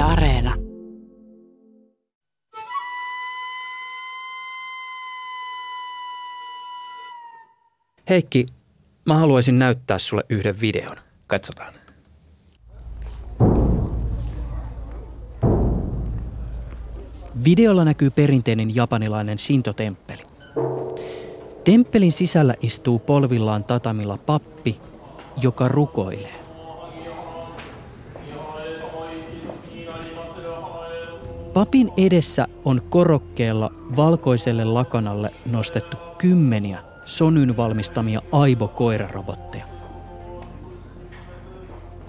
Yle Areena. Heikki, mä haluaisin näyttää sulle yhden videon. Katsotaan. Videolla näkyy perinteinen japanilainen Shinto-temppeli. Temppelin sisällä istuu polvillaan tatamilla pappi, joka rukoilee. Papin edessä on korokkeella valkoiselle lakanalle nostettu kymmeniä Sonyn valmistamia Aibo-koirarobotteja.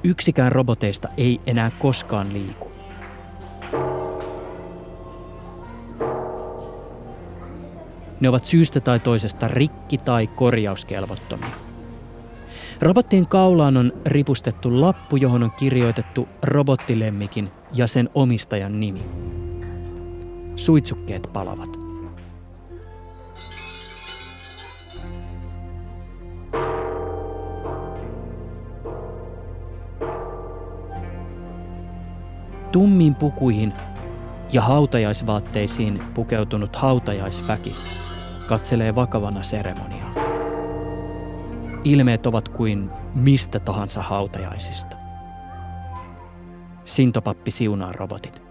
Yksikään roboteista ei enää koskaan liiku. Ne ovat syystä tai toisesta rikki- tai korjauskelvottomia. Robottien kaulaan on ripustettu lappu, johon on kirjoitettu robottilemmikin ja sen omistajan nimi. Suitsukkeet palavat. Tummiin pukuihin ja hautajaisvaatteisiin pukeutunut hautajaisväki katselee vakavana seremoniaa. Ilmeet ovat kuin mistä tahansa hautajaisista. Sintopappi siunaa robotit.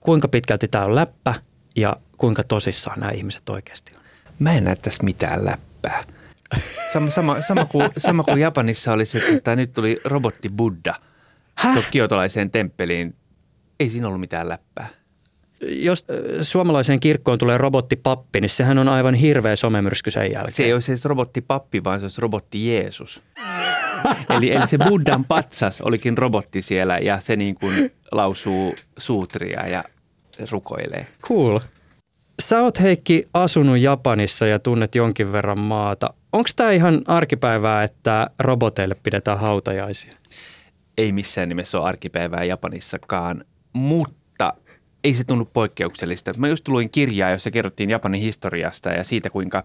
Kuinka pitkälti tämä on läppä ja kuinka tosissaan nämä ihmiset oikeasti on? Mä en näe tässä mitään läppää. Sama, sama, sama, kuin, sama kuin Japanissa oli se, että nyt tuli robotti Buddha kiotolaiseen temppeliin. Ei siinä ollut mitään läppää. Jos suomalaiseen kirkkoon tulee robottipappi, niin sehän on aivan hirveä somemyrsky sen jälkeen. Se ei olisi edes robottipappi, vaan se olisi robotti Jeesus. eli, eli se Buddhan patsas olikin robotti siellä ja se niin kuin lausuu suutria ja rukoilee. Cool. Sä oot Heikki asunut Japanissa ja tunnet jonkin verran maata. Onko tämä ihan arkipäivää, että roboteille pidetään hautajaisia? Ei missään nimessä ole arkipäivää Japanissakaan, mutta ei se tunnu poikkeuksellista. Mä just luin kirjaa, jossa kerrottiin Japanin historiasta ja siitä, kuinka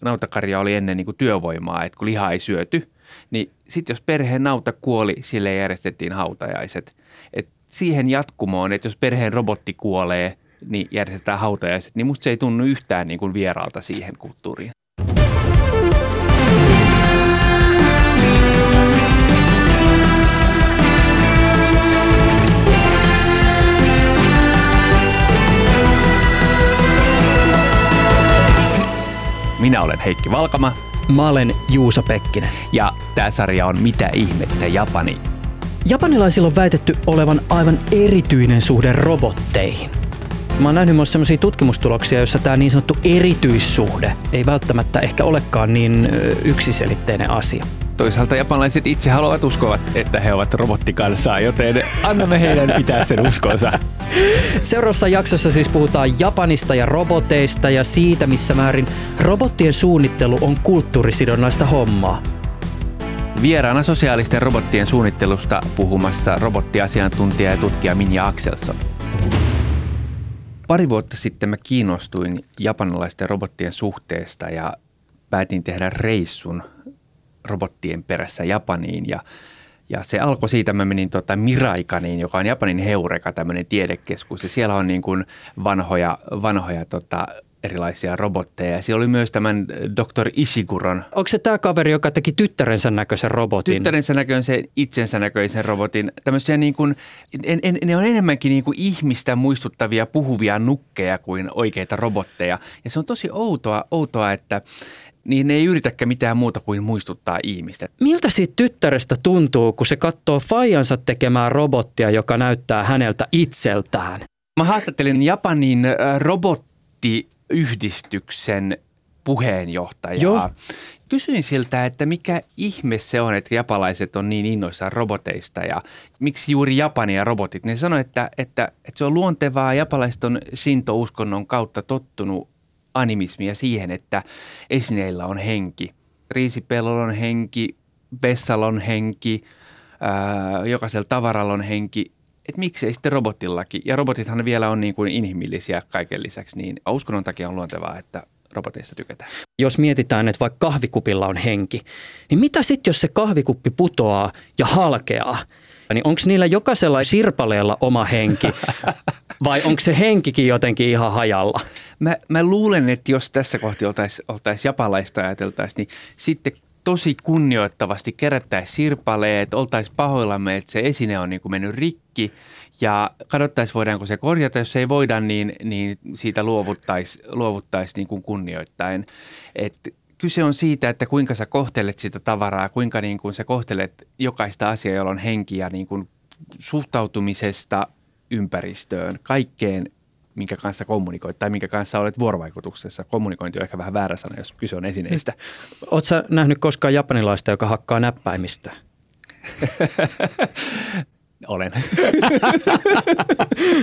nautakarja oli ennen niin kuin työvoimaa, että kun liha ei syöty, niin sitten jos perheen nauta kuoli, sille järjestettiin hautajaiset. Et siihen jatkumoon, että jos perheen robotti kuolee, niin järjestetään hautajaiset, niin musta se ei tunnu yhtään niin kuin vieraalta siihen kulttuuriin. Olen Heikki Valkama. Mä olen Juusa Pekkinen. Ja tämä sarja on Mitä ihmettä Japani. Japanilaisilla on väitetty olevan aivan erityinen suhde robotteihin. Mä oon nähnyt myös sellaisia tutkimustuloksia, joissa tämä niin sanottu erityissuhde ei välttämättä ehkä olekaan niin yksiselitteinen asia. Toisaalta japanilaiset itse haluavat uskovat, että he ovat robottikansaa, joten annamme heidän pitää sen uskonsa. Seuraavassa jaksossa siis puhutaan Japanista ja roboteista ja siitä, missä määrin robottien suunnittelu on kulttuurisidonnaista hommaa. Vieraana sosiaalisten robottien suunnittelusta puhumassa robottiasiantuntija ja tutkija Minja Axelsson. Pari vuotta sitten mä kiinnostuin japanilaisten robottien suhteesta ja päätin tehdä reissun robottien perässä Japaniin ja ja se alkoi siitä, mä menin tota Miraikaniin, joka on Japanin Heureka, tämmöinen tiedekeskus. Ja siellä on niin kuin vanhoja, vanhoja tota, erilaisia robotteja. Ja siellä oli myös tämän Dr. Ishiguron. Onko se tämä kaveri, joka teki tyttärensä näköisen robotin? Tyttärensä näköisen, itsensä näköisen robotin. Tämmöisiä niin kuin, en, en, ne on enemmänkin niin kuin ihmistä muistuttavia puhuvia nukkeja kuin oikeita robotteja. Ja se on tosi outoa, outoa että niin ne ei yritäkään mitään muuta kuin muistuttaa ihmistä. Miltä siitä tyttärestä tuntuu, kun se katsoo Fajansa tekemää robottia, joka näyttää häneltä itseltään? Mä haastattelin Japanin robottiyhdistyksen puheenjohtajaa. Joo. Kysyin siltä, että mikä ihme se on, että japalaiset on niin innoissaan roboteista ja miksi juuri Japani ja robotit. Ne sanoi, että, että, että se on luontevaa. Japalaiset on Shinto-uskonnon kautta tottunut animismia siihen, että esineillä on henki. Riisipellolla on henki, vessalla on henki, ää, jokaisella tavaralla on henki. Että miksei sitten robottillakin. Ja robotithan vielä on niin kuin inhimillisiä kaiken lisäksi, niin uskonnon takia on luontevaa, että roboteista tykätään. Jos mietitään, että vaikka kahvikupilla on henki, niin mitä sitten, jos se kahvikuppi putoaa ja halkeaa? Niin onko niillä jokaisella sirpaleella oma henki vai onko se henkikin jotenkin ihan hajalla? Mä, mä luulen, että jos tässä kohti oltaisiin oltais japalaista ajateltaisiin, niin sitten tosi kunnioittavasti kerättäisiin sirpaleet, oltaisiin pahoillamme, että se esine on niin kuin mennyt rikki ja katsottaisiin voidaanko se korjata. Jos ei voida, niin, niin siitä luovuttaisiin luovuttais niin kuin kunnioittain. Et kyse on siitä, että kuinka sä kohtelet sitä tavaraa, kuinka niin kuin sä kohtelet jokaista asiaa, jolla on henki ja niin kuin suhtautumisesta ympäristöön, kaikkeen minkä kanssa kommunikoit tai minkä kanssa olet vuorovaikutuksessa. Kommunikointi on ehkä vähän väärä sana, jos kyse on esineistä. Oletko nähnyt koskaan japanilaista, joka hakkaa näppäimistä? Olen.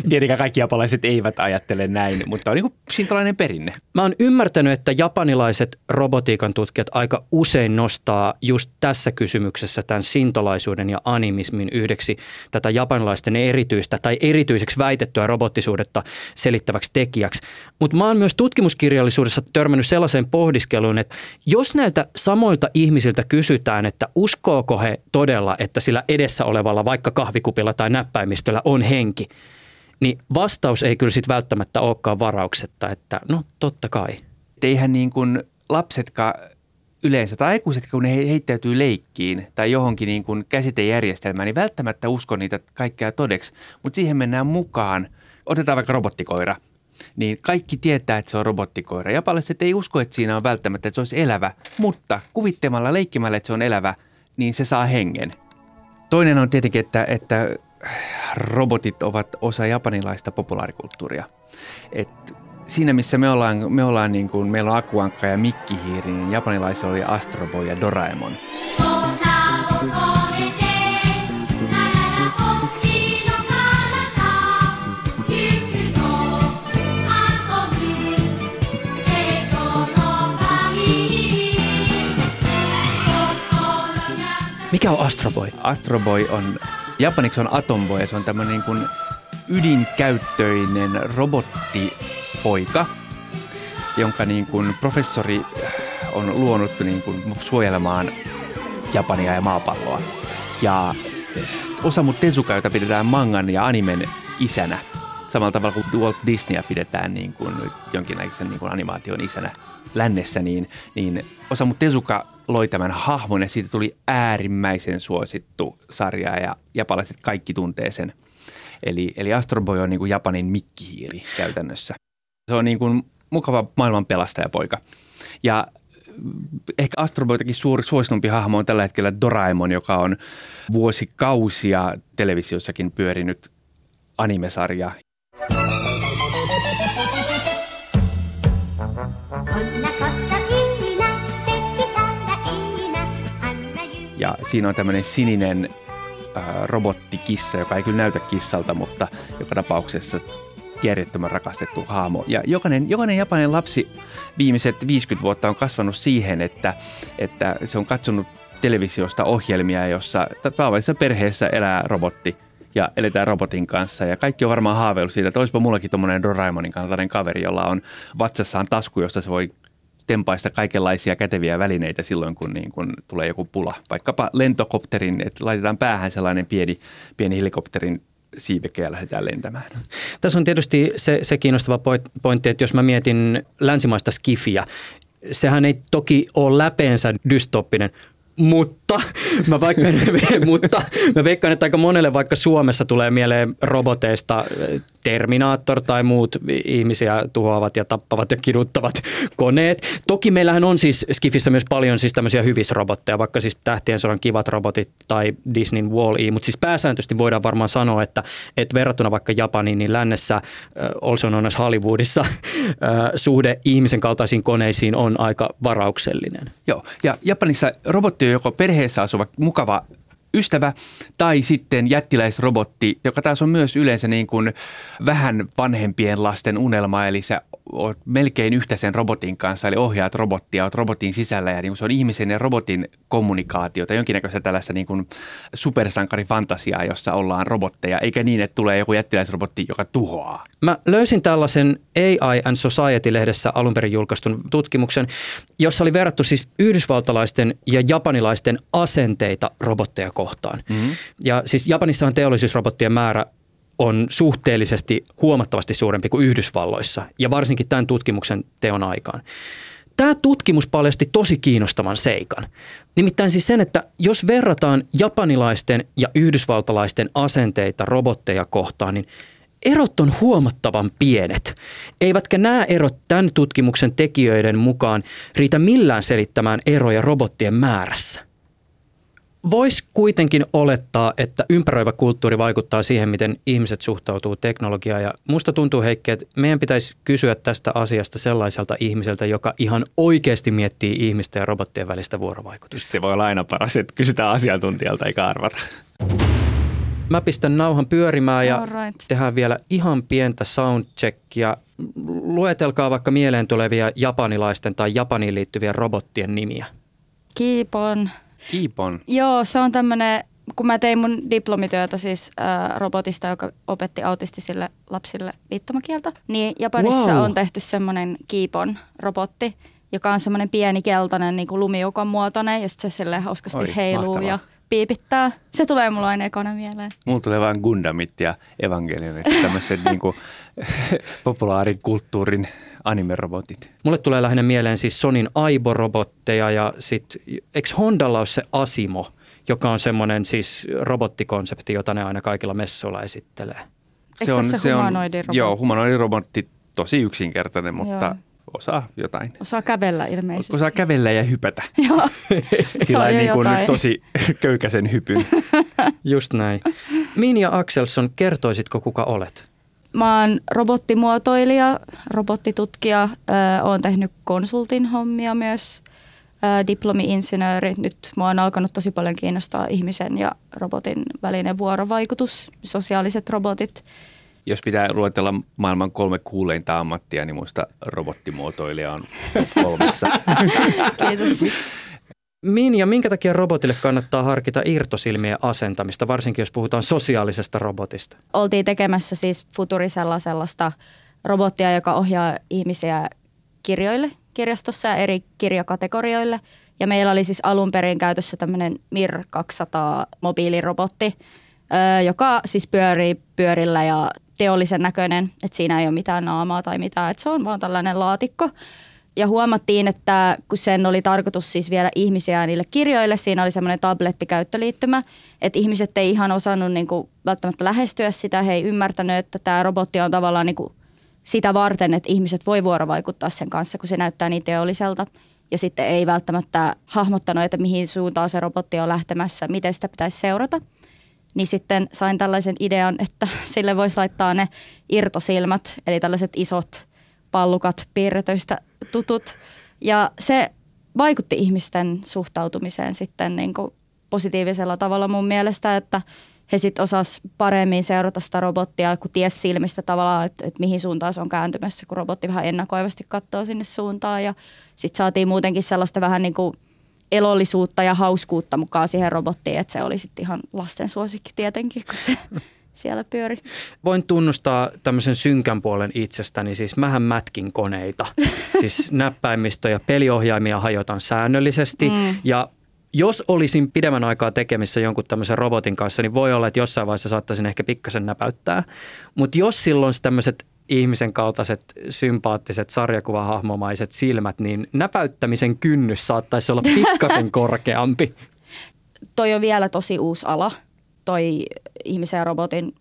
Tietenkään kaikki japalaiset eivät ajattele näin, mutta on niin kuin tällainen perinne. Mä oon ymmärtänyt, että japanilaiset robotiikan tutkijat aika usein nostaa just tässä kysymyksessä tämän sintolaisuuden ja animismin yhdeksi tätä japanilaisten erityistä tai erityiseksi väitettyä robottisuudetta selittäväksi tekijäksi. Mutta mä oon myös tutkimuskirjallisuudessa törmännyt sellaiseen pohdiskeluun, että jos näiltä samoilta ihmisiltä kysytään, että uskooko he todella, että sillä edessä olevalla vaikka kahviku jääkupilla tai näppäimistöllä on henki, niin vastaus ei kyllä sitten välttämättä olekaan varauksetta, että no totta kai. Eihän niin kuin lapsetkaan yleensä tai aikuiset, kun ne heittäytyy leikkiin tai johonkin niin kuin käsitejärjestelmään, niin välttämättä usko niitä kaikkea todeksi, mutta siihen mennään mukaan. Otetaan vaikka robottikoira – niin kaikki tietää, että se on robottikoira. Japalaiset ei usko, että siinä on välttämättä, että se olisi elävä, mutta kuvittamalla, leikkimällä, että se on elävä, niin se saa hengen. Toinen on tietenkin, että, että robotit ovat osa japanilaista populaarikulttuuria. Et siinä missä me ollaan, me ollaan niin kuin, meillä on Akuankka ja Mikkihiiri, niin japanilaisilla oli Astroboy ja Doraemon. Mikä on Astro Boy? Astro Boy on, japaniksi on Atom Boy ja se on tämmöinen niin kuin ydinkäyttöinen robottipoika, jonka niin kuin professori on luonut niin kuin suojelemaan Japania ja maapalloa. Ja Osamu Tezuka, jota pidetään mangan ja animen isänä, samalla tavalla kuin Walt Disneyä pidetään niin kuin jonkinlaisen niin kuin animaation isänä lännessä, niin, niin Osamu Tezuka loi tämän hahmon ja siitä tuli äärimmäisen suosittu sarja ja japalaiset kaikki tuntee sen. Eli, eli Astro Boy on niin kuin Japanin mikkihiiri käytännössä. Se on niin kuin mukava maailman pelastajapoika. Ja ehkä Astro Boytakin suuri suositumpi hahmo on tällä hetkellä Doraemon, joka on vuosikausia televisiossakin pyörinyt animesarja. Ja siinä on tämmöinen sininen äh, robottikissa, joka ei kyllä näytä kissalta, mutta joka tapauksessa järjettömän rakastettu haamo. Ja jokainen, jokainen japanin lapsi viimeiset 50 vuotta on kasvanut siihen, että, että se on katsonut televisiosta ohjelmia, jossa tavallisessa perheessä elää robotti ja eletään robotin kanssa. Ja kaikki on varmaan haaveillut siitä, että olisipa mullakin tuommoinen Doraemonin kaltainen kaveri, jolla on vatsassaan tasku, josta se voi tempaista kaikenlaisia käteviä välineitä silloin, kun, niin kun tulee joku pula. Vaikkapa lentokopterin, että laitetaan päähän sellainen pieni, pieni helikopterin siiveke ja lähdetään lentämään. Tässä on tietysti se, se kiinnostava pointti, että jos mä mietin länsimaista skifiä, sehän ei toki ole läpeensä dystoppinen, mutta mä, vaikka, mutta mä veikkaan, että aika monelle vaikka Suomessa tulee mieleen roboteista Terminaattor tai muut ihmisiä tuhoavat ja tappavat ja kiduttavat koneet. Toki meillähän on siis Skifissä myös paljon siis tämmöisiä hyvisrobotteja, vaikka siis Tähtien sodan kivat robotit tai Disneyn Wall-E, mutta siis pääsääntöisesti voidaan varmaan sanoa, että, että verrattuna vaikka Japaniin, niin lännessä, äh, also known as Hollywoodissa, äh, suhde ihmisen kaltaisiin koneisiin on aika varauksellinen. Joo, ja Japanissa robotti on joko perheessä asuva mukava ystävä tai sitten jättiläisrobotti, joka taas on myös yleensä niin kuin vähän vanhempien lasten unelma, eli se oot melkein yhtä sen robotin kanssa, eli ohjaat robottia, oot robotin sisällä ja niin se on ihmisen ja robotin kommunikaatiota, jonkinnäköistä tällaista niin kuin supersankarifantasiaa, jossa ollaan robotteja, eikä niin, että tulee joku jättiläisrobotti, joka tuhoaa. Mä löysin tällaisen AI and Society-lehdessä alun perin julkaistun tutkimuksen, jossa oli verrattu siis yhdysvaltalaisten ja japanilaisten asenteita robotteja kohtaan. Mm-hmm. Ja siis Japanissahan teollisuusrobottien määrä on suhteellisesti huomattavasti suurempi kuin Yhdysvalloissa ja varsinkin tämän tutkimuksen teon aikaan. Tämä tutkimus paljasti tosi kiinnostavan seikan. Nimittäin siis sen, että jos verrataan japanilaisten ja yhdysvaltalaisten asenteita robotteja kohtaan, niin erot on huomattavan pienet. Eivätkä nämä erot tämän tutkimuksen tekijöiden mukaan riitä millään selittämään eroja robottien määrässä. Voisi kuitenkin olettaa, että ympäröivä kulttuuri vaikuttaa siihen, miten ihmiset suhtautuu teknologiaan. Ja musta tuntuu, Heikki, että meidän pitäisi kysyä tästä asiasta sellaiselta ihmiseltä, joka ihan oikeasti miettii ihmisten ja robottien välistä vuorovaikutusta. Se voi olla aina paras, että kysytään asiantuntijalta eikä arvata. Mä pistän nauhan pyörimään ja right. tehdään vielä ihan pientä soundcheckia. Luetelkaa vaikka mieleen tulevia japanilaisten tai Japaniin liittyviä robottien nimiä. Kiipon. Kiipon? Joo, se on tämmöinen, kun mä tein mun diplomityötä siis ää, robotista, joka opetti autistisille lapsille viittomakieltä, niin Japanissa wow. on tehty semmoinen Kiipon robotti, joka on semmoinen pieni keltainen niin kuin lumiukon muotoinen ja sitten se silleen hauskasti Oi, heiluu mahtavaa. ja piipittää. Se tulee mulla aina ekana mieleen. Mulla tulee vain Gundamit ja Evangelionit, tämmöiset niinku populaarikulttuurin animerobotit. Mulle tulee lähinnä mieleen siis Sonin Aibo-robotteja ja sitten, eikö Hondalla ole se Asimo, joka on semmoinen siis robottikonsepti, jota ne aina kaikilla messuilla esittelee. Eikö se, on, se, se humanoidirobotti? Joo, humanoidirobotti, tosi yksinkertainen, mutta joo. Osaa jotain. Osaa kävellä ilmeisesti. Osaa kävellä ja hypätä. Joo, Sillä niin kuin tosi köykäisen hypyn. Just näin. Minja Axelsson, kertoisitko kuka olet? Mä oon robottimuotoilija, robottitutkija, oon tehnyt konsultin hommia myös, diplomi-insinööri. Nyt mua on alkanut tosi paljon kiinnostaa ihmisen ja robotin välinen vuorovaikutus, sosiaaliset robotit. Jos pitää luetella maailman kolme kuuleinta ammattia, niin muista robottimuotoilija on kolmessa. Kiitos. Minja, minkä takia robotille kannattaa harkita irtosilmien asentamista, varsinkin jos puhutaan sosiaalisesta robotista? Oltiin tekemässä siis Futurisella sellaista robottia, joka ohjaa ihmisiä kirjoille kirjastossa ja eri kirjakategorioille. Ja meillä oli siis alun perin käytössä tämmöinen MIR 200 mobiilirobotti, joka siis pyörii pyörillä ja teollisen näköinen, että siinä ei ole mitään naamaa tai mitään, että se on vaan tällainen laatikko. Ja huomattiin, että kun sen oli tarkoitus siis viedä ihmisiä niille kirjoille, siinä oli semmoinen tablettikäyttöliittymä, että ihmiset ei ihan osannut niin kuin välttämättä lähestyä sitä, he ei ymmärtänyt, että tämä robotti on tavallaan niin kuin sitä varten, että ihmiset voi vuorovaikuttaa sen kanssa, kun se näyttää niin teolliselta. Ja sitten ei välttämättä hahmottanut, että mihin suuntaan se robotti on lähtemässä, miten sitä pitäisi seurata. Niin sitten sain tällaisen idean, että sille voisi laittaa ne irtosilmät, eli tällaiset isot – pallukat piirretöistä tutut. Ja se vaikutti ihmisten suhtautumiseen sitten niin kuin positiivisella tavalla mun mielestä, että he sitten osas paremmin seurata sitä robottia, kun ties silmistä tavallaan, että, että mihin suuntaan se on kääntymässä, kun robotti vähän ennakoivasti katsoo sinne suuntaan. Ja sitten saatiin muutenkin sellaista vähän niin kuin elollisuutta ja hauskuutta mukaan siihen robottiin, että se oli sitten ihan lasten suosikki tietenkin, kun se siellä pyöri. Voin tunnustaa tämmöisen synkän puolen itsestäni, siis mähän mätkin koneita. siis näppäimistö ja peliohjaimia hajotan säännöllisesti mm. ja jos olisin pidemmän aikaa tekemissä jonkun tämmöisen robotin kanssa, niin voi olla, että jossain vaiheessa saattaisin ehkä pikkasen näpäyttää. Mutta jos silloin tämmöiset ihmisen kaltaiset sympaattiset sarjakuvahahmomaiset silmät, niin näpäyttämisen kynnys saattaisi olla pikkasen korkeampi. Toi on vielä tosi uusi ala toi ihmisen ja robotin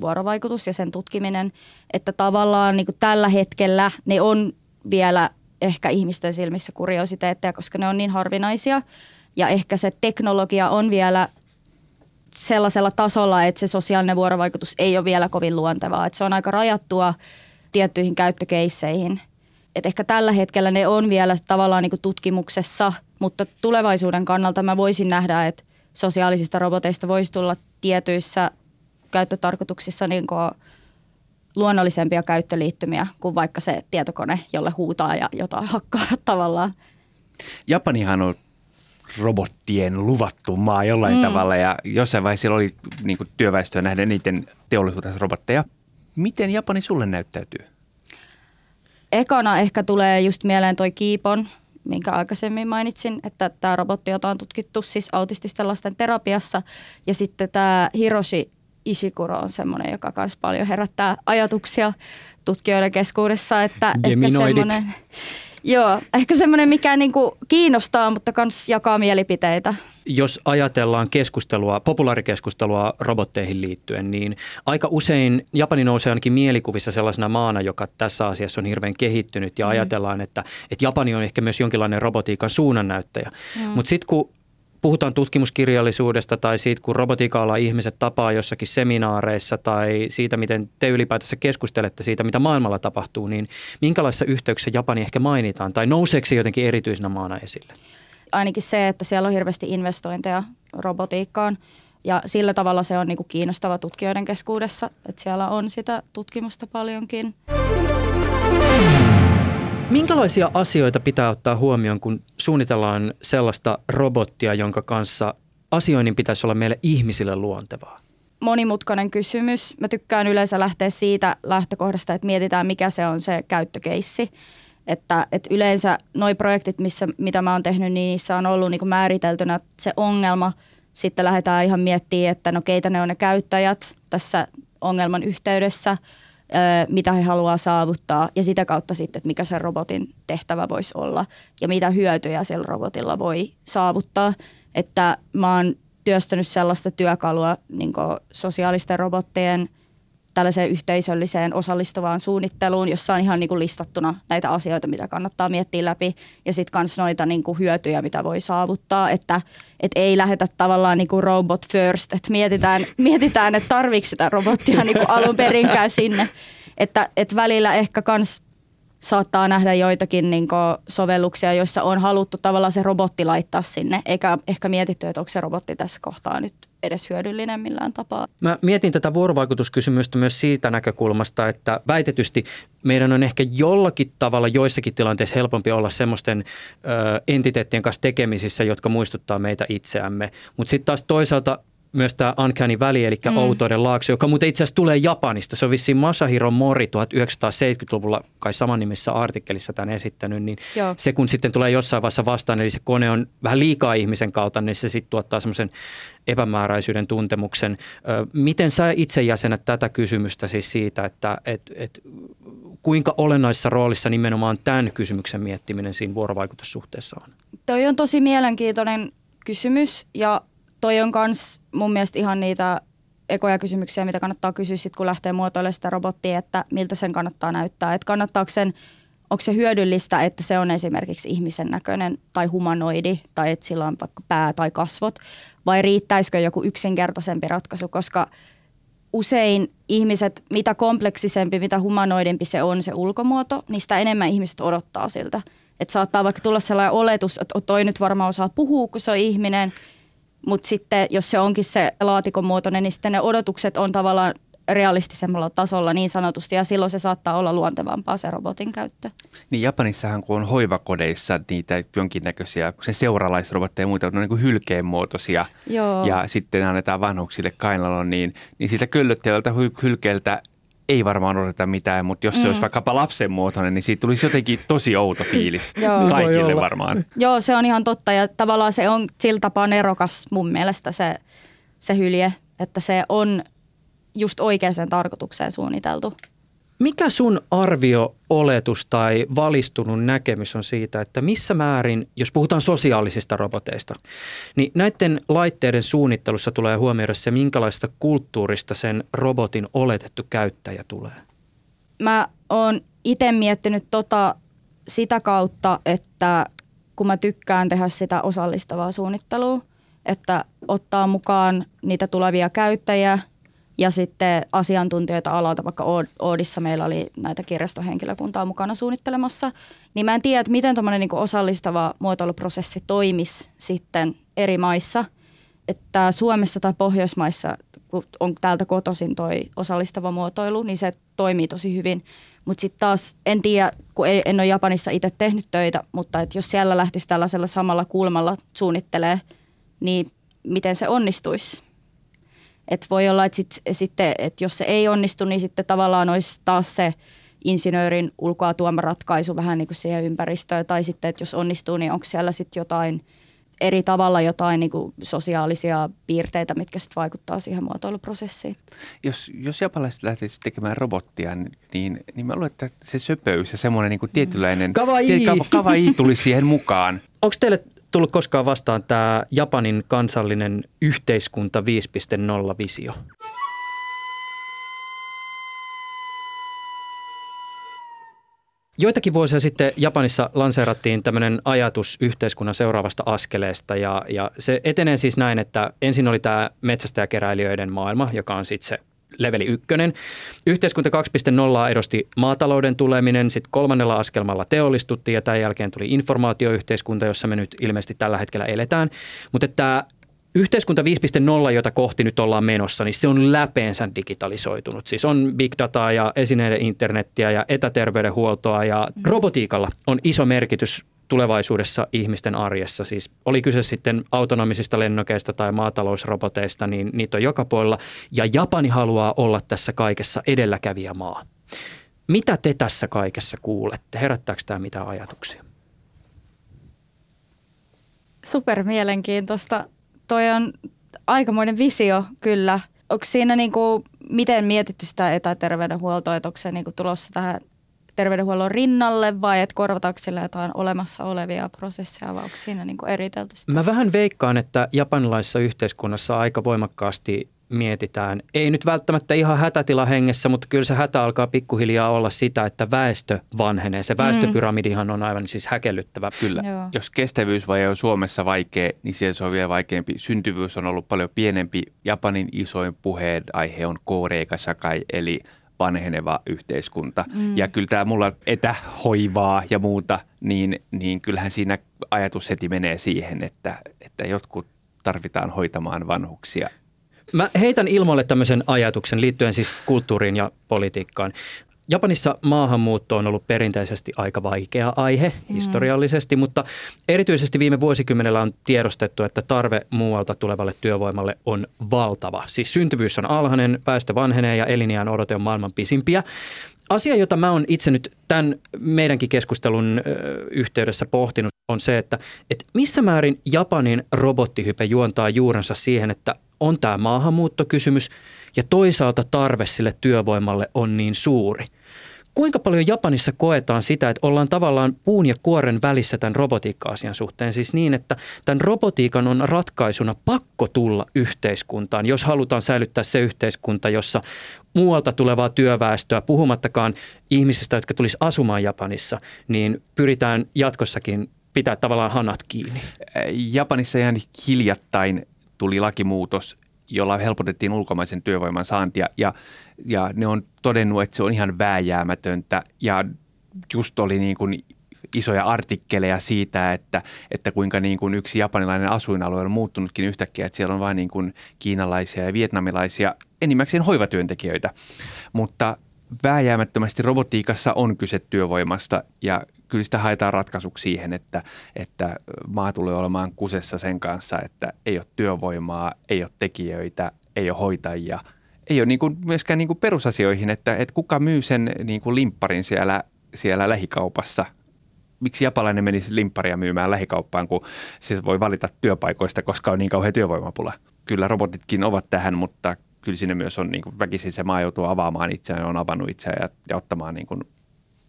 vuorovaikutus ja sen tutkiminen, että tavallaan niin kuin tällä hetkellä ne on vielä ehkä ihmisten silmissä kuriositeetteja, koska ne on niin harvinaisia. Ja ehkä se teknologia on vielä sellaisella tasolla, että se sosiaalinen vuorovaikutus ei ole vielä kovin luontevaa. Että se on aika rajattua tiettyihin käyttökeisseihin. Et ehkä tällä hetkellä ne on vielä tavallaan niin kuin tutkimuksessa, mutta tulevaisuuden kannalta mä voisin nähdä, että sosiaalisista roboteista voisi tulla tietyissä käyttötarkoituksissa niin kuin luonnollisempia käyttöliittymiä kuin vaikka se tietokone, jolle huutaa ja jotain hakkaa tavallaan. Japanihan on robottien luvattu maa jollain mm. tavalla ja jossain vaiheessa siellä oli niin kuin työväestöä nähden eniten teollisuudessa robotteja. Miten Japani sulle näyttäytyy? Ekana ehkä tulee just mieleen toi Kiipon, minkä aikaisemmin mainitsin, että tämä robotti, jota on tutkittu siis autististen lasten terapiassa. Ja sitten tämä Hiroshi Ishikuro on semmoinen, joka myös paljon herättää ajatuksia tutkijoiden keskuudessa. Että ehkä semmoinen, Joo, ehkä semmoinen, mikä niinku kiinnostaa, mutta myös jakaa mielipiteitä. Jos ajatellaan keskustelua, populaarikeskustelua robotteihin liittyen, niin aika usein Japani nousee ainakin mielikuvissa sellaisena maana, joka tässä asiassa on hirveän kehittynyt ja mm. ajatellaan, että, että Japani on ehkä myös jonkinlainen robotiikan suunnannäyttäjä. Mm. Mutta sitten kun puhutaan tutkimuskirjallisuudesta tai siitä, kun robotiikalla ihmiset tapaa jossakin seminaareissa tai siitä, miten te ylipäätänsä keskustelette siitä, mitä maailmalla tapahtuu, niin minkälaisessa yhteyksissä Japani ehkä mainitaan tai nouseeko se jotenkin erityisenä maana esille? Ainakin se, että siellä on hirveästi investointeja robotiikkaan ja sillä tavalla se on niin kuin kiinnostava tutkijoiden keskuudessa, että siellä on sitä tutkimusta paljonkin. Minkälaisia asioita pitää ottaa huomioon, kun suunnitellaan sellaista robottia, jonka kanssa asioinnin pitäisi olla meille ihmisille luontevaa? Monimutkainen kysymys. Mä tykkään yleensä lähteä siitä lähtökohdasta, että mietitään mikä se on se käyttökeissi. Että, että yleensä nuo projektit, missä, mitä mä oon tehnyt, niin niissä on ollut niin määriteltynä se ongelma. Sitten lähdetään ihan miettimään, että no keitä ne on ne käyttäjät tässä ongelman yhteydessä – mitä he haluaa saavuttaa ja sitä kautta sitten, että mikä se robotin tehtävä voisi olla ja mitä hyötyjä sillä robotilla voi saavuttaa. Että mä oon työstänyt sellaista työkalua niin sosiaalisten robottien – tällaiseen yhteisölliseen osallistuvaan suunnitteluun, jossa on ihan niin kuin listattuna näitä asioita, mitä kannattaa miettiä läpi ja sitten myös noita niin kuin hyötyjä, mitä voi saavuttaa, että et ei lähdetä tavallaan niin kuin robot first, että mietitään, mietitään että tarvitsetko sitä robottia niin kuin alun perinkään sinne, että et välillä ehkä kans saattaa nähdä joitakin niin sovelluksia, joissa on haluttu tavallaan se robotti laittaa sinne, eikä ehkä mietitty, että onko se robotti tässä kohtaa nyt edes hyödyllinen millään tapaa. Mä mietin tätä vuorovaikutuskysymystä myös siitä näkökulmasta, että väitetysti meidän on ehkä jollakin tavalla joissakin tilanteissa helpompi olla semmoisten entiteettien kanssa tekemisissä, jotka muistuttaa meitä itseämme. Mutta sitten taas toisaalta myös tämä Uncanny Valley, eli mm. outouden laakso, joka muuten itse asiassa tulee Japanista. Se on vissiin Masahiro Mori 1970-luvulla kai saman nimissä artikkelissa tämän esittänyt, niin Joo. se kun sitten tulee jossain vaiheessa vastaan, eli se kone on vähän liikaa ihmisen kautta, niin se sitten tuottaa semmoisen epämääräisyyden tuntemuksen. Miten sä itse jäsenet tätä kysymystä siis siitä, että et, et, kuinka olennaisessa roolissa nimenomaan tämän kysymyksen miettiminen siinä vuorovaikutussuhteessa on? Toi on tosi mielenkiintoinen kysymys ja toi on kans mun mielestä ihan niitä ekoja kysymyksiä, mitä kannattaa kysyä sit, kun lähtee muotoilemaan sitä robottia, että miltä sen kannattaa näyttää. Että kannattaako sen, onko se hyödyllistä, että se on esimerkiksi ihmisen näköinen tai humanoidi tai että sillä on vaikka pää tai kasvot vai riittäisikö joku yksinkertaisempi ratkaisu, koska usein ihmiset, mitä kompleksisempi, mitä humanoidimpi se on se ulkomuoto, niin sitä enemmän ihmiset odottaa siltä. Että saattaa vaikka tulla sellainen oletus, että toi nyt varmaan osaa puhua, kun se on ihminen – mutta sitten jos se onkin se laatikon muotoinen, niin sitten ne odotukset on tavallaan realistisemmalla tasolla niin sanotusti ja silloin se saattaa olla luontevampaa se robotin käyttö. Niin Japanissahan kun on hoivakodeissa niitä jonkinnäköisiä se seuralaisrobotteja ja muita, on niin kuin hylkeen muotoisia Joo. ja sitten annetaan vanhuksille kainalon, niin, niin siitä köllöttäjältä hylkeeltä ei varmaan odoteta mitään, mutta jos se mm. olisi vaikkapa lapsen muotoinen, niin siitä tulisi jotenkin tosi outo fiilis kaikille varmaan. Joo, se on ihan totta ja tavallaan se on sillä tapaa nerokas mun mielestä se, se hylje, että se on just oikeaan tarkoitukseen suunniteltu. Mikä sun arvio, oletus tai valistunut näkemys on siitä, että missä määrin, jos puhutaan sosiaalisista roboteista, niin näiden laitteiden suunnittelussa tulee huomioida se, minkälaista kulttuurista sen robotin oletettu käyttäjä tulee? Mä oon itse miettinyt tota sitä kautta, että kun mä tykkään tehdä sitä osallistavaa suunnittelua, että ottaa mukaan niitä tulevia käyttäjiä – ja sitten asiantuntijoita alalta, vaikka Oodissa meillä oli näitä kirjastohenkilökuntaa mukana suunnittelemassa, niin mä en tiedä, että miten tämmöinen niin osallistava muotoiluprosessi toimisi sitten eri maissa. Että Suomessa tai Pohjoismaissa kun on täältä kotoisin toi osallistava muotoilu, niin se toimii tosi hyvin. Mutta sitten taas en tiedä, kun ei, en ole Japanissa itse tehnyt töitä, mutta et jos siellä lähtisi tällaisella samalla kulmalla suunnittelee, niin miten se onnistuisi? Et voi olla, että sit, sitten, et jos se ei onnistu, niin sitten tavallaan olisi taas se insinöörin ulkoa tuoma ratkaisu vähän niin kuin siihen ympäristöön. Tai sitten, että jos onnistuu, niin onko siellä sitten jotain eri tavalla jotain niin kuin sosiaalisia piirteitä, mitkä sitten vaikuttaa siihen muotoiluprosessiin. Jos, jos japanilaiset lähtisivät tekemään robottia, niin, niin mä luulen, että se söpöys ja semmoinen niin kuin tietynlainen kawaii. kawaii tulisi siihen mukaan. Onko teille tullut koskaan vastaan tämä Japanin kansallinen yhteiskunta 5.0-visio? Joitakin vuosia sitten Japanissa lanseerattiin tämmöinen ajatus yhteiskunnan seuraavasta askeleesta ja, ja se etenee siis näin, että ensin oli tämä metsästäjäkeräilijöiden maailma, joka on sitten se leveli ykkönen. Yhteiskunta 2.0 edusti maatalouden tuleminen, sitten kolmannella askelmalla teollistuttiin ja tämän jälkeen tuli informaatioyhteiskunta, jossa me nyt ilmeisesti tällä hetkellä eletään. Mutta tämä Yhteiskunta 5.0, jota kohti nyt ollaan menossa, niin se on läpeensä digitalisoitunut. Siis on big dataa ja esineiden internettiä ja etäterveydenhuoltoa ja mm. robotiikalla on iso merkitys tulevaisuudessa ihmisten arjessa. Siis oli kyse sitten autonomisista lennokeista tai maatalousroboteista, niin niitä on joka puolella. Ja Japani haluaa olla tässä kaikessa edelläkävijä maa. Mitä te tässä kaikessa kuulette? Herättääkö tämä mitä ajatuksia? Super mielenkiintoista toi on aikamoinen visio kyllä. Onko siinä niinku, miten mietitty sitä etäterveydenhuoltoa, että onko se niinku tulossa tähän terveydenhuollon rinnalle vai että korvataanko sillä jotain olemassa olevia prosesseja vai onko siinä niinku eritelty sitä? Mä vähän veikkaan, että japanilaisessa yhteiskunnassa aika voimakkaasti mietitään, ei nyt välttämättä ihan hätätila hengessä, mutta kyllä se hätä alkaa pikkuhiljaa olla sitä, että väestö vanhenee. Se väestöpyramidihan on aivan siis häkellyttävä. Kyllä. Joo. Jos kestävyysvaje on Suomessa vaikea, niin siellä se on vielä vaikeampi. Syntyvyys on ollut paljon pienempi. Japanin isoin puheenaihe on Koreika Sakai, eli vanheneva yhteiskunta. Mm. Ja kyllä tämä mulla etähoivaa ja muuta, niin, niin kyllähän siinä ajatus heti menee siihen, että, että jotkut tarvitaan hoitamaan vanhuksia – Mä heitän ilmoille tämmöisen ajatuksen liittyen siis kulttuuriin ja politiikkaan. Japanissa maahanmuutto on ollut perinteisesti aika vaikea aihe mm. historiallisesti, mutta erityisesti viime vuosikymmenellä on tiedostettu, että tarve muualta tulevalle työvoimalle on valtava. Siis syntyvyys on alhainen, väestö vanhenee ja eliniän odote on maailman pisimpiä. Asia, jota mä oon itse nyt tämän meidänkin keskustelun yhteydessä pohtinut, on se, että, että missä määrin Japanin robottihype juontaa juurensa siihen, että on tämä maahanmuuttokysymys ja toisaalta tarve sille työvoimalle on niin suuri. Kuinka paljon Japanissa koetaan sitä, että ollaan tavallaan puun ja kuoren välissä tämän robotiikka-asian suhteen? Siis niin, että tämän robotiikan on ratkaisuna pakko tulla yhteiskuntaan, jos halutaan säilyttää se yhteiskunta, jossa muualta tulevaa työväestöä, puhumattakaan ihmisistä, jotka tulisi asumaan Japanissa, niin pyritään jatkossakin pitää tavallaan hanat kiinni. Japanissa ihan hiljattain tuli lakimuutos, jolla helpotettiin ulkomaisen työvoiman saantia ja, ja ne on todennut, että se on ihan vääjäämätöntä ja just oli niin kuin isoja artikkeleja siitä, että, että kuinka niin kuin yksi japanilainen asuinalue on muuttunutkin yhtäkkiä, että siellä on vain niin kuin kiinalaisia ja vietnamilaisia enimmäkseen hoivatyöntekijöitä. Mutta vääjäämättömästi robotiikassa on kyse työvoimasta ja kyllä sitä haetaan ratkaisuksi siihen, että, että maa tulee olemaan kusessa sen kanssa, että ei ole työvoimaa, ei ole tekijöitä, ei ole hoitajia, ei ole niin kuin myöskään niin kuin perusasioihin, että, että kuka myy sen niin kuin limpparin siellä, siellä lähikaupassa. Miksi japalainen menisi limpparia myymään lähikauppaan, kun se voi valita työpaikoista, koska on niin kauhean työvoimapula. Kyllä robotitkin ovat tähän, mutta kyllä sinne myös on niin kuin väkisin se maa joutuu avaamaan itseään, on avannut itseään ja, ja ottamaan niin kuin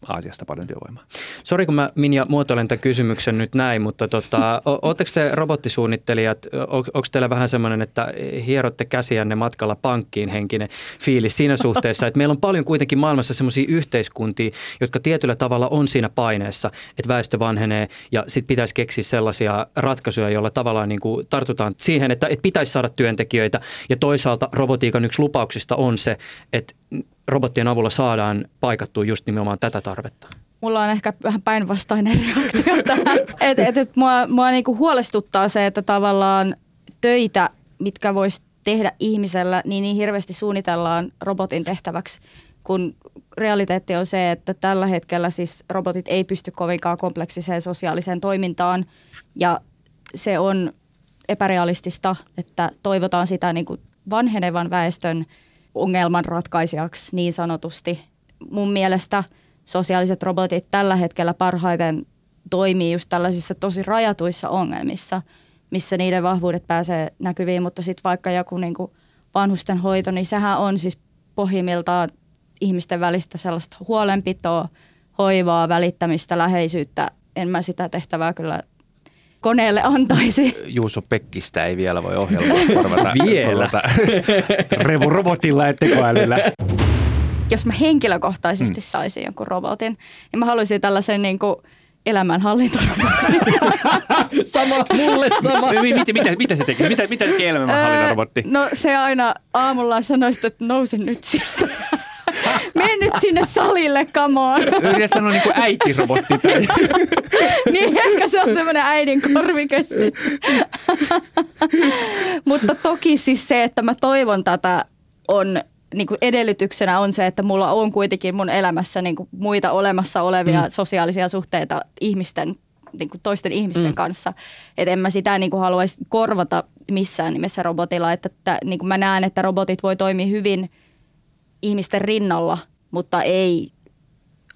Aasiasta paljon työvoimaa. Sori, kun mä Minja muotoilen tämän kysymyksen nyt näin, mutta tota, ootteko te robottisuunnittelijat, onko teillä vähän semmoinen, että hierotte käsiänne matkalla pankkiin henkinen fiilis siinä suhteessa, että meillä on paljon kuitenkin maailmassa semmoisia yhteiskuntia, jotka tietyllä tavalla on siinä paineessa, että väestö vanhenee ja sitten pitäisi keksiä sellaisia ratkaisuja, joilla tavallaan niin kuin tartutaan siihen, että, että pitäisi saada työntekijöitä ja toisaalta robotiikan yksi lupauksista on se, että robottien avulla saadaan paikattua just nimenomaan tätä tarvetta? Mulla on ehkä vähän päinvastainen reaktio tähän. Et, et, et mua mua niinku huolestuttaa se, että tavallaan töitä, mitkä vois tehdä ihmisellä, niin niin hirveästi suunnitellaan robotin tehtäväksi, kun realiteetti on se, että tällä hetkellä siis robotit ei pysty kovinkaan kompleksiseen sosiaaliseen toimintaan ja se on epärealistista, että toivotaan sitä niin kuin vanhenevan väestön ongelman ratkaisijaksi niin sanotusti. Mun mielestä sosiaaliset robotit tällä hetkellä parhaiten toimii just tällaisissa tosi rajatuissa ongelmissa, missä niiden vahvuudet pääsee näkyviin, mutta sitten vaikka joku niin kuin vanhusten hoito, niin sehän on siis pohjimmiltaan ihmisten välistä sellaista huolenpitoa, hoivaa, välittämistä, läheisyyttä. En mä sitä tehtävää kyllä koneelle antaisi. Juuso Pekkistä ei vielä voi ohjelmaa korvata. vielä. Revu robotilla ja tekoälyllä. Jos mä henkilökohtaisesti mm. saisin jonkun robotin, niin mä haluaisin tällaisen niin kuin elämänhallintorobotin. sama, mulle sama. mitä, mitä, mitä se tekee? Mitä, mitä tekee elämänhallintorobotti? No se aina aamulla sanoisi, että nouse nyt sieltä. Mene nyt sinne salille, come on. Yrität sanoa niin kuin äitirobotti. Tai... niin, ehkä se on semmoinen äidin korvike Mutta toki siis se, että mä toivon tätä on niin kuin edellytyksenä on se, että mulla on kuitenkin mun elämässä niin kuin muita olemassa olevia mm. sosiaalisia suhteita ihmisten, niin kuin toisten ihmisten mm. kanssa. Että en mä sitä niin kuin haluaisi korvata missään nimessä robotilla. Että, että niin kuin mä näen, että robotit voi toimia hyvin ihmisten rinnalla, mutta ei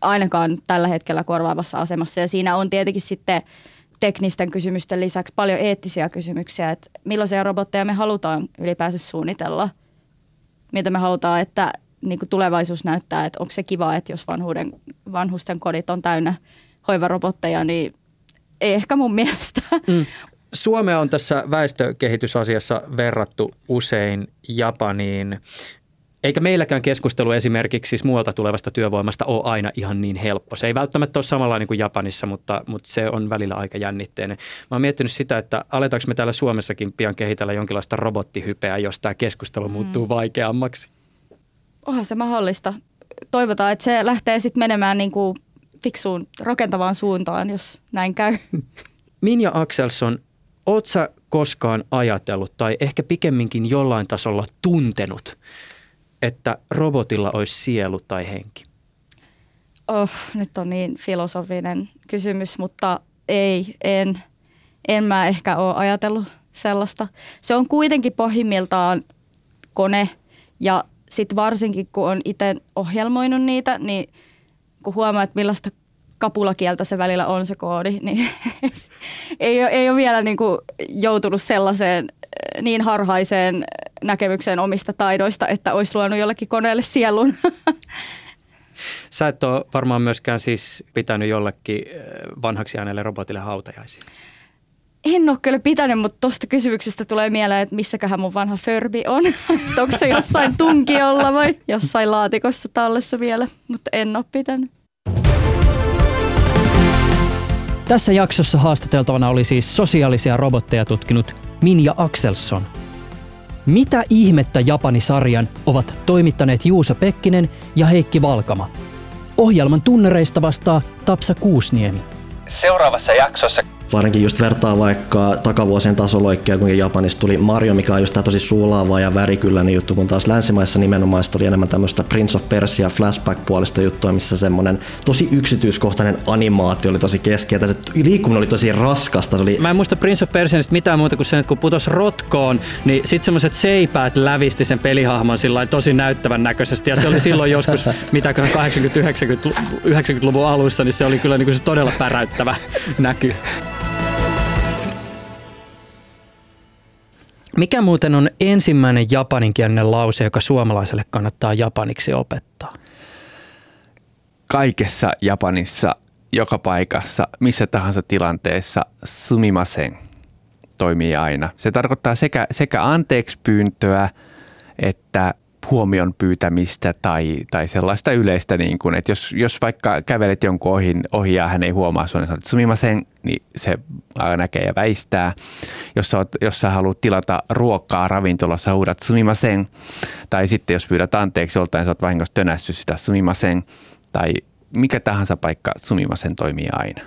ainakaan tällä hetkellä korvaavassa asemassa. Ja siinä on tietenkin sitten teknisten kysymysten lisäksi paljon eettisiä kysymyksiä, että millaisia robotteja me halutaan ylipäänsä suunnitella – mitä me halutaan, että niin kuin tulevaisuus näyttää, että onko se kiva, että jos vanhuuden, vanhusten kodit on täynnä hoivarobotteja, niin ei ehkä mun mielestä. Mm. Suomea on tässä väestökehitysasiassa verrattu usein Japaniin. Eikä meilläkään keskustelu esimerkiksi siis muualta tulevasta työvoimasta ole aina ihan niin helppo. Se ei välttämättä ole samanlainen kuin Japanissa, mutta, mutta se on välillä aika jännitteinen. Mä oon miettinyt sitä, että aletaanko me täällä Suomessakin pian kehitellä jonkinlaista robottihypeä, jos tämä keskustelu mm. muuttuu vaikeammaksi. Onhan se mahdollista. Toivotaan, että se lähtee sitten menemään niin kuin fiksuun rakentavaan suuntaan, jos näin käy. Minja Axelsson, oot sä koskaan ajatellut tai ehkä pikemminkin jollain tasolla tuntenut – että robotilla olisi sielu tai henki? Oh, nyt on niin filosofinen kysymys, mutta ei, en, en mä ehkä ole ajatellut sellaista. Se on kuitenkin pohjimmiltaan kone ja sitten varsinkin kun on itse ohjelmoinut niitä, niin kun huomaa, että millaista kapulakieltä se välillä on se koodi, niin ei, ole, ei ole vielä niin kuin joutunut sellaiseen niin harhaiseen näkemykseen omista taidoista, että olisi luonut jollekin koneelle sielun. Sä et ole varmaan myöskään siis pitänyt jollekin eh, vanhaksi jääneelle robotille hautajaisia. En ole kyllä pitänyt, mutta tuosta kysymyksestä tulee mieleen, että missäköhän mun vanha Furby on. Onko se jossain tunkiolla vai jossain laatikossa tallessa vielä, mutta en ole pitänyt. Tässä jaksossa haastateltavana oli siis sosiaalisia robotteja tutkinut Minja Axelsson. Mitä ihmettä Japani-sarjan ovat toimittaneet Juuso Pekkinen ja Heikki Valkama? Ohjelman tunnereista vastaa Tapsa Kuusniemi. Seuraavassa jaksossa Varsinkin just vertaa vaikka takavuosien tasoloikkeja, kun Japanista tuli Mario, mikä on just tämä tosi suulaava ja värikylläinen juttu, kun taas länsimaissa nimenomaan oli enemmän tämmöistä Prince of Persia flashback-puolista juttua, missä semmoinen tosi yksityiskohtainen animaatio oli tosi keskeä. Se liikkuminen oli tosi raskasta. Se oli... Mä en muista Prince of Persianista mitään muuta kuin sen, että kun putos rotkoon, niin sitten semmoiset seipäät lävisti sen pelihahmon sillä tosi näyttävän näköisesti. Ja se oli silloin joskus, mitä 80-90-luvun alussa, niin se oli kyllä niin kuin se todella päräyttävä näky. Mikä muuten on ensimmäinen japaninkielinen lause, joka suomalaiselle kannattaa japaniksi opettaa? Kaikessa Japanissa, joka paikassa, missä tahansa tilanteessa sumimasen toimii aina. Se tarkoittaa sekä, sekä anteeksi pyyntöä että huomion pyytämistä tai, tai sellaista yleistä, niin kuin, että jos, jos vaikka kävelet jonkun ohi, ohi ja hän ei huomaa sinua, niin sanot sumimasen, niin se näkee ja väistää. Jos sä, oot, jos sä haluat tilata ruokaa ravintolassa, huudat sumimasen. Tai sitten jos pyydät anteeksi joltain, sä oot vahingossa tönässyt sitä sumimasen. Tai mikä tahansa paikka sumimasen toimii aina.